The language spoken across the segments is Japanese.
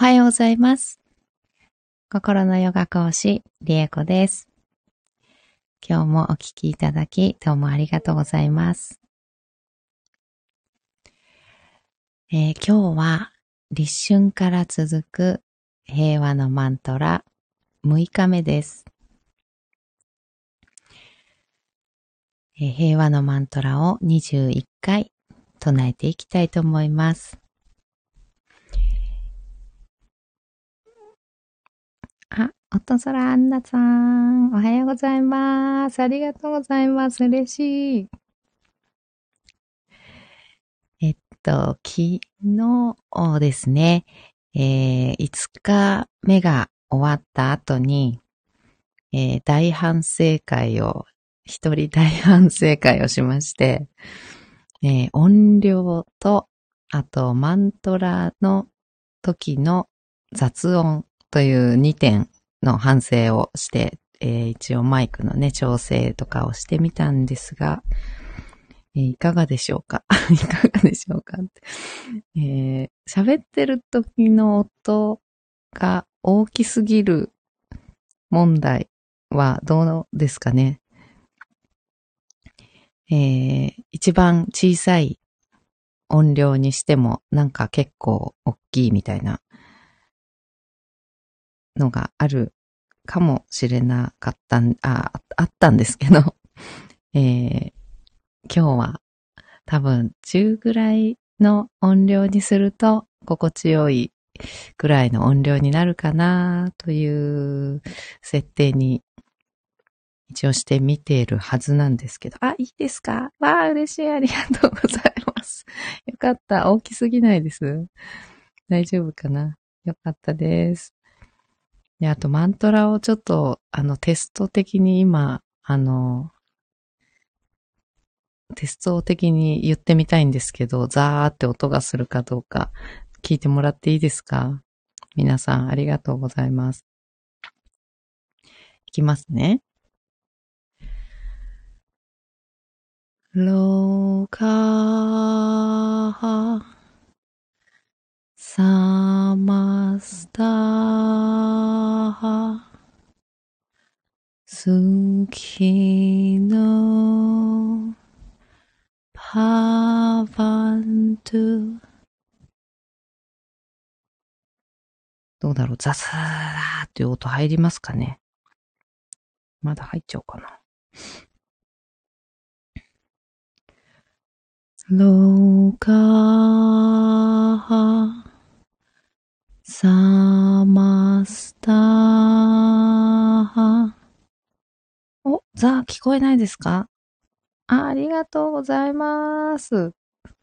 おはようございます。心のヨガ講師、リエコです。今日もお聞きいただき、どうもありがとうございます。えー今日は、立春から続く平和のマントラ6日目です。え平和のマントラを21回唱えていきたいと思います。あ、おとそらアンナさん、おはようございます。ありがとうございます。嬉しい。えっと、昨日ですね、えー5日目が終わった後に、えー大反省会を、一人大反省会をしまして、えー音量と、あとマントラの時の雑音という2点の反省をして、えー一応マイクのね、調整とかをしてみたんですが、えーいかがでしょうか？いかがでしょうか？えー喋ってる時の音が大きすぎる問題はどうですかね？えー一番小さい音量にしてもなんか結構大きいみたいなのがあるかもしれなかったん、あ、あったんですけど、えー今日は多分10ぐらいの音量にすると心地よいぐらいの音量になるかなという設定に一応してみているはずなんですけど、あ、いいですか？わあ、嬉しい。ありがとうございます。よかった。大きすぎないです。大丈夫かな？よかったです。で、あとマントラをちょっと、あの、テスト的に今、あの、テスト的に言ってみたいんですけど、ザーって音がするかどうか聞いてもらっていいですか？皆さんありがとうございます。いきますね。ローカハサマスタハスキノパワントゥどうだろう？ザサーっていう音入りますかね？まだ入っちゃおうかな。ローカハ聞こえないですか？あありがとうございます。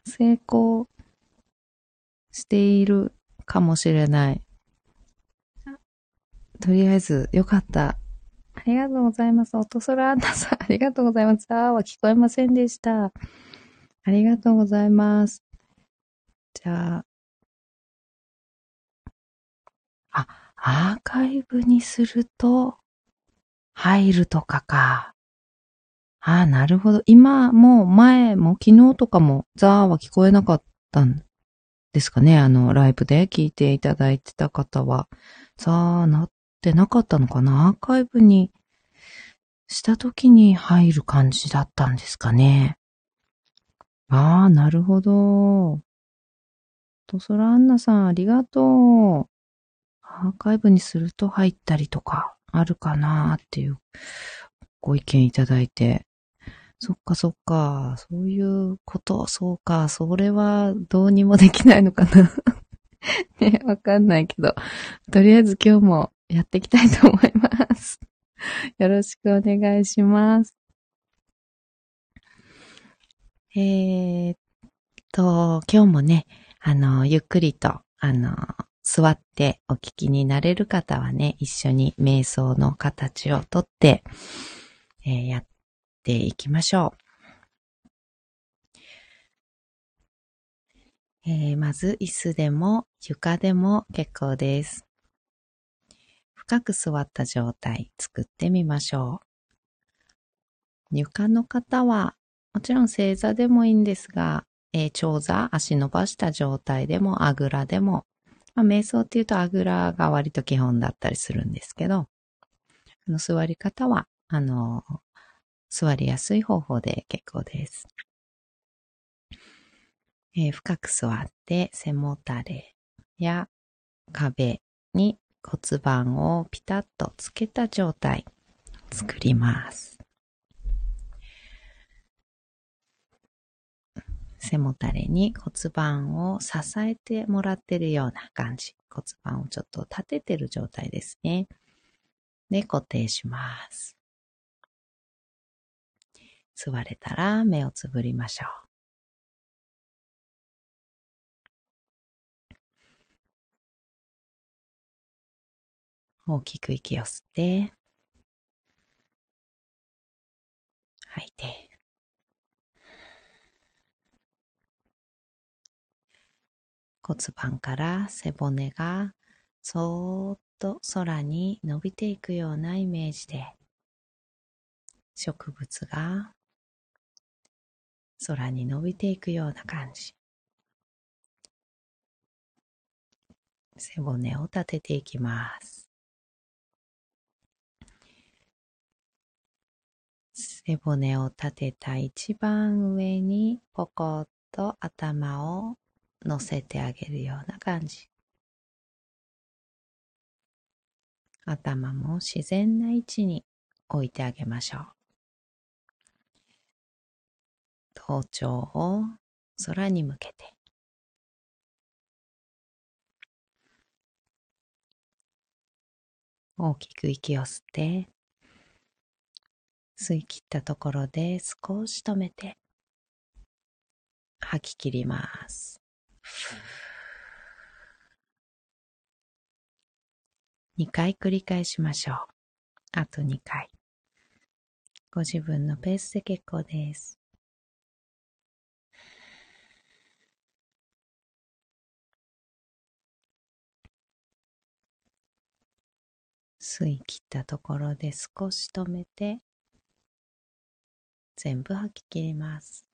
成功しているかもしれない。とりあえず、よかった。ありがとうございます。おとそらあんなさん、ありがとうございます。あーは聞こえませんでした。ありがとうございます。じゃあ、あ、アーカイブにすると、入るとかか。ああ、なるほど。今、も前も昨日とかもザーは聞こえなかったんですかね。あの、ライブで聞いていただいてた方は。ザーなってなかったのかなアーカイブにした時に入る感じだったんですかね。ああ、なるほど。とそらアンナさん、ありがとう。アーカイブにすると入ったりとかあるかなっていうご意見いただいて。そっかそっか。そういうこと、そうか。それはどうにもできないのかな。ね、わかんないけど。とりあえず今日もやっていきたいと思います。よろしくお願いします。えーっと、今日もね、あの、ゆっくりと、あの、座ってお聞きになれる方はね、一緒に瞑想の形をとって、えーやっていきましょう。えーまず、椅子でも床でも結構です。深く座った状態作ってみましょう。床の方は、もちろん正座でもいいんですが、えー長座、足伸ばした状態でもあぐらでもまあ、瞑想っていうとあぐらが割と基本だったりするんですけど、あの座り方は、あの、座りやすい方法で結構です。えー、深く座って背もたれや壁に骨盤をピタッとつけた状態作ります。背もたれに骨盤を支えてもらってるような感じ。骨盤をちょっと立ててる状態ですね。で、固定します。座れたら目をつぶりましょう。大きく息を吸って、吐いて。骨盤から背骨がそーっと空に伸びていくようなイメージで植物が空に伸びていくような感じ背骨を立てていきます背骨を立てた一番上にポコッと頭を乗せてあげるような感じ。頭も自然な位置に置いてあげましょう。頭頂を空に向けて。大きく息を吸って、吸い切ったところで少し止めて、吐き切ります。2回繰り返しましょう。あと2回。ご自分のペースで結構です。吸い切ったところで少し止めて全部吐き切ります。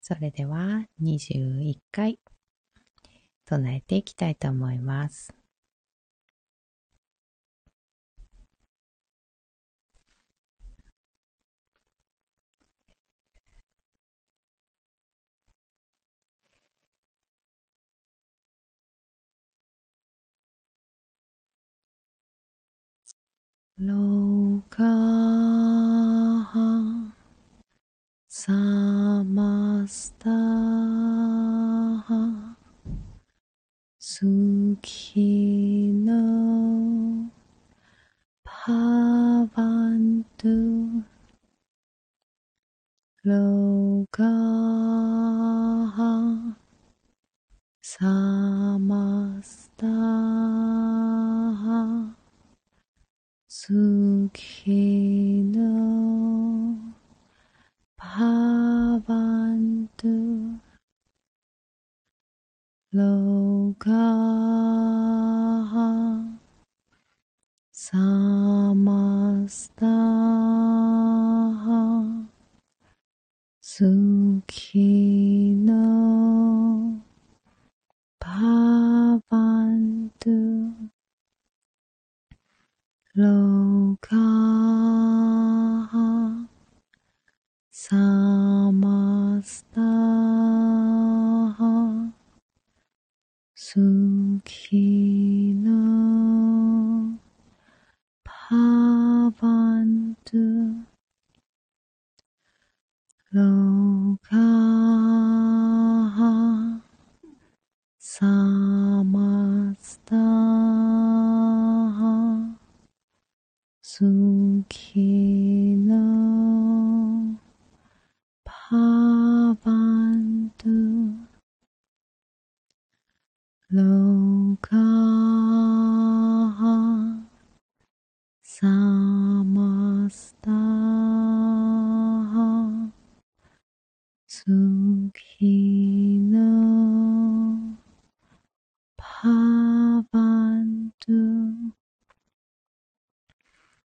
それでは21回唱えていきたいと思います。ローカー No.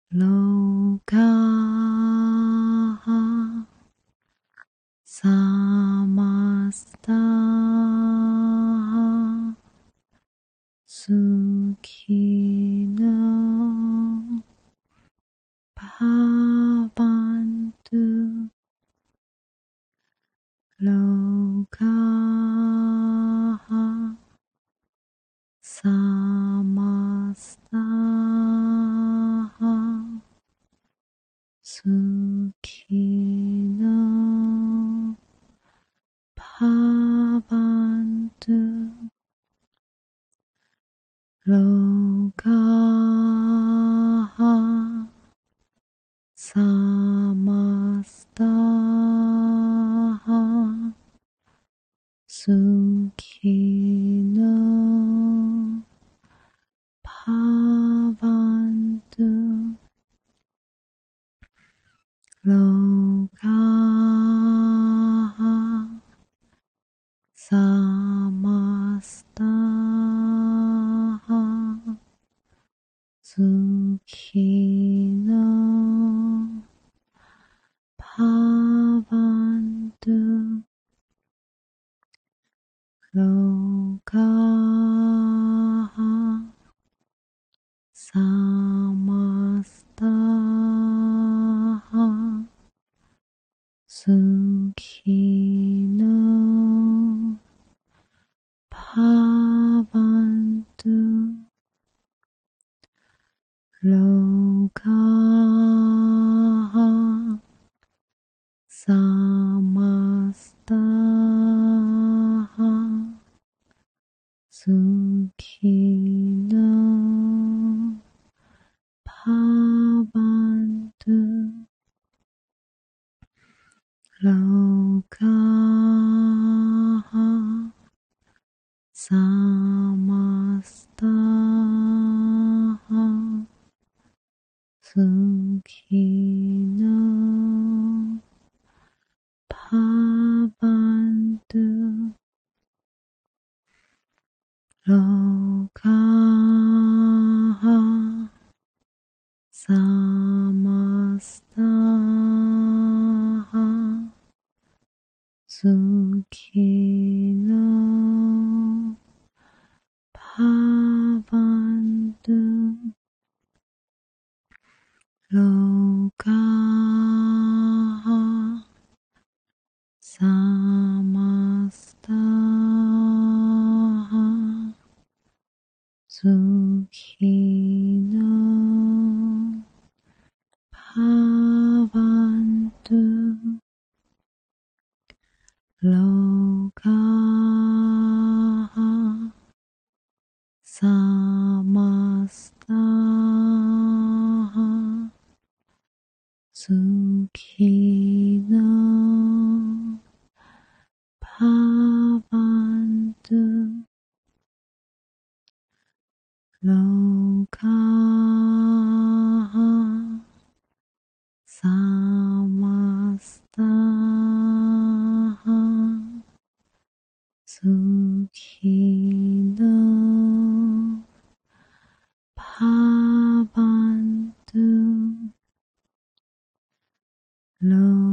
楼高 God. samasta okay. 月の苏菲诺·帕凡杜罗。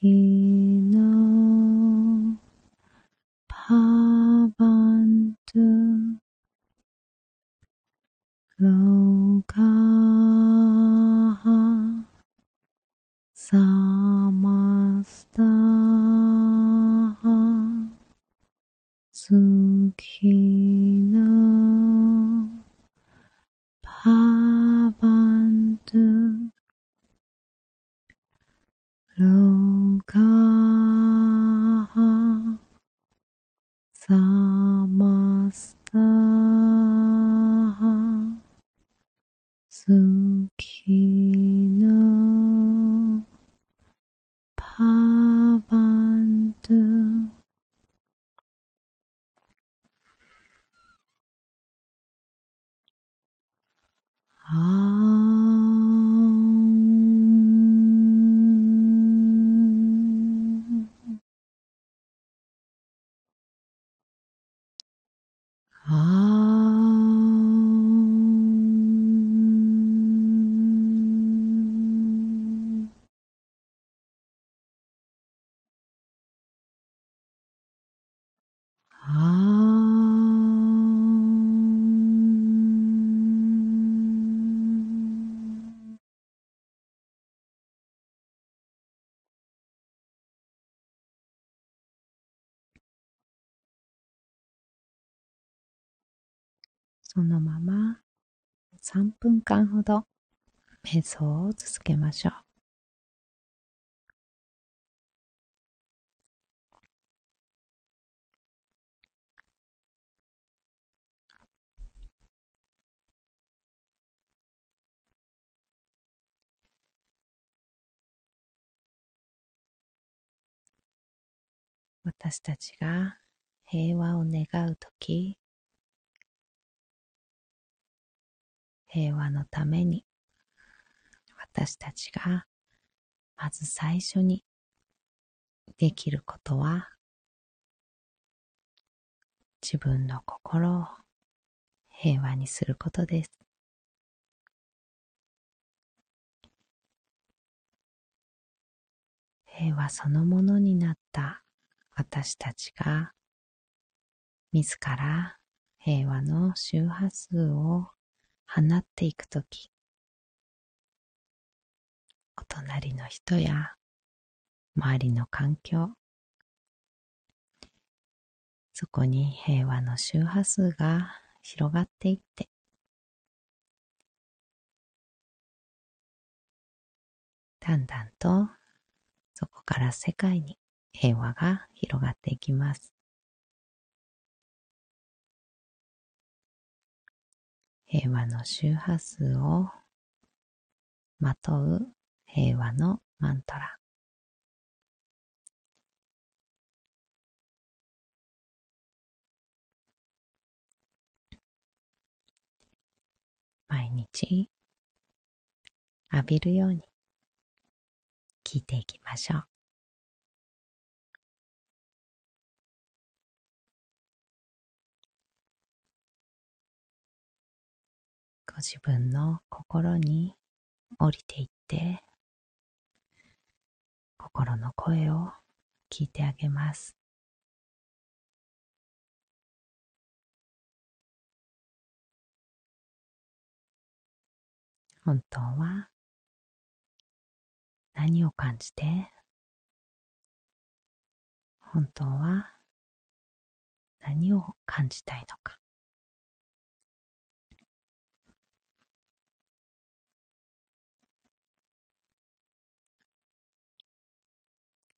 here. 哈そのまま3分間ほど瞑想を続けましょう。私たちが平和を願うとき、平和のために私たちがまず最初にできることは自分の心を平和にすることです。平和そのものになった私たちが自ら平和の周波数を放っていくとき、お隣の人や周りの環境、そこに平和の周波数が広がっていって、だんだんとそこから世界に平和が広がっていきます。平和の周波数をまとう平和のマントラ。毎日浴びるように聞いていきましょう。ご自分の心に降りていって心の声を聞いてあげます。本当は何を感じて本当は何を感じたいのか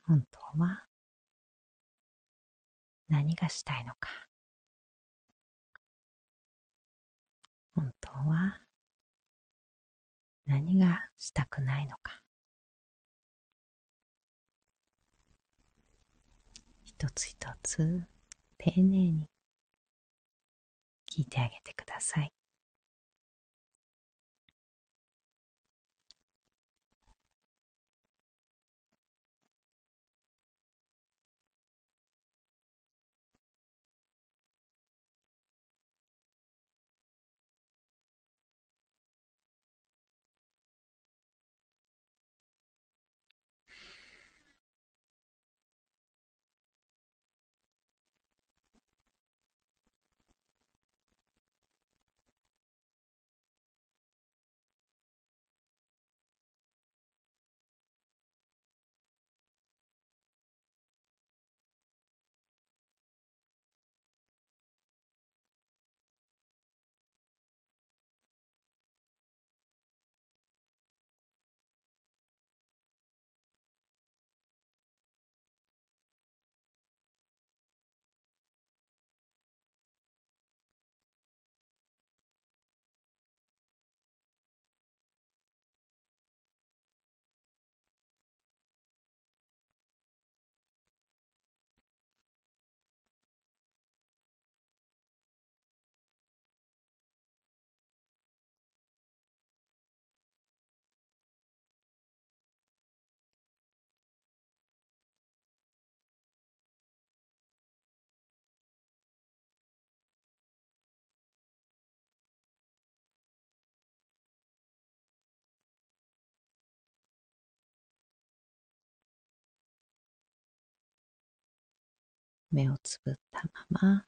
本当は何がしたいのか本当は何がしたくないのか一つ一つ丁寧に聞いてあげてください。目をつぶったまま、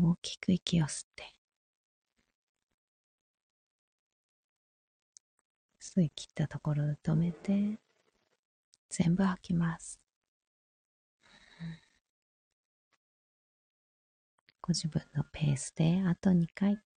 大きく息を吸って、吸い切ったところで止めて、全部吐きます。ご自分のペースであと2回。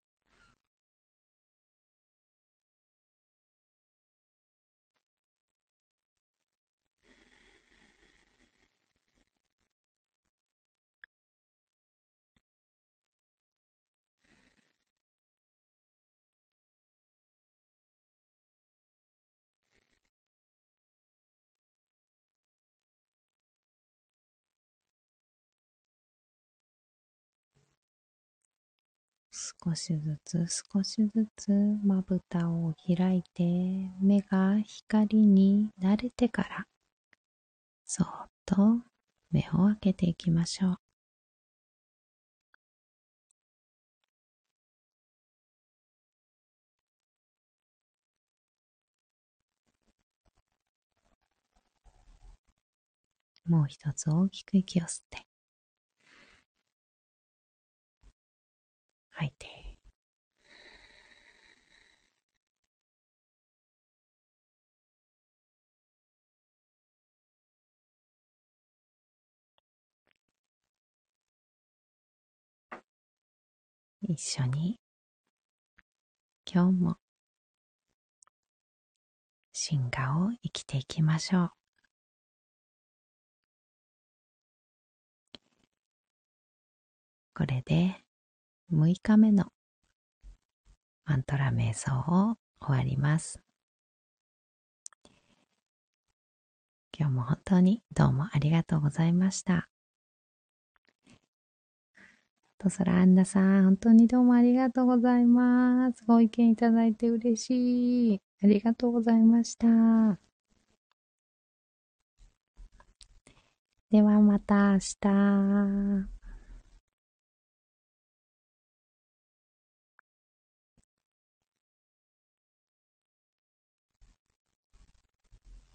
少しずつ少しずつまぶたを開いて目が光に慣れてからそっと目を開けていきましょう。もう一つ大きく息を吸って、吐いて。一緒に今日も進化を生きていきましょう。これで6日目のマントラ瞑想を終わります。今日も本当にどうもありがとうございました。とそらアンナさん、本当にどうもありがとうございます。ご意見いただいて嬉しい。ありがとうございました。ではまた明日。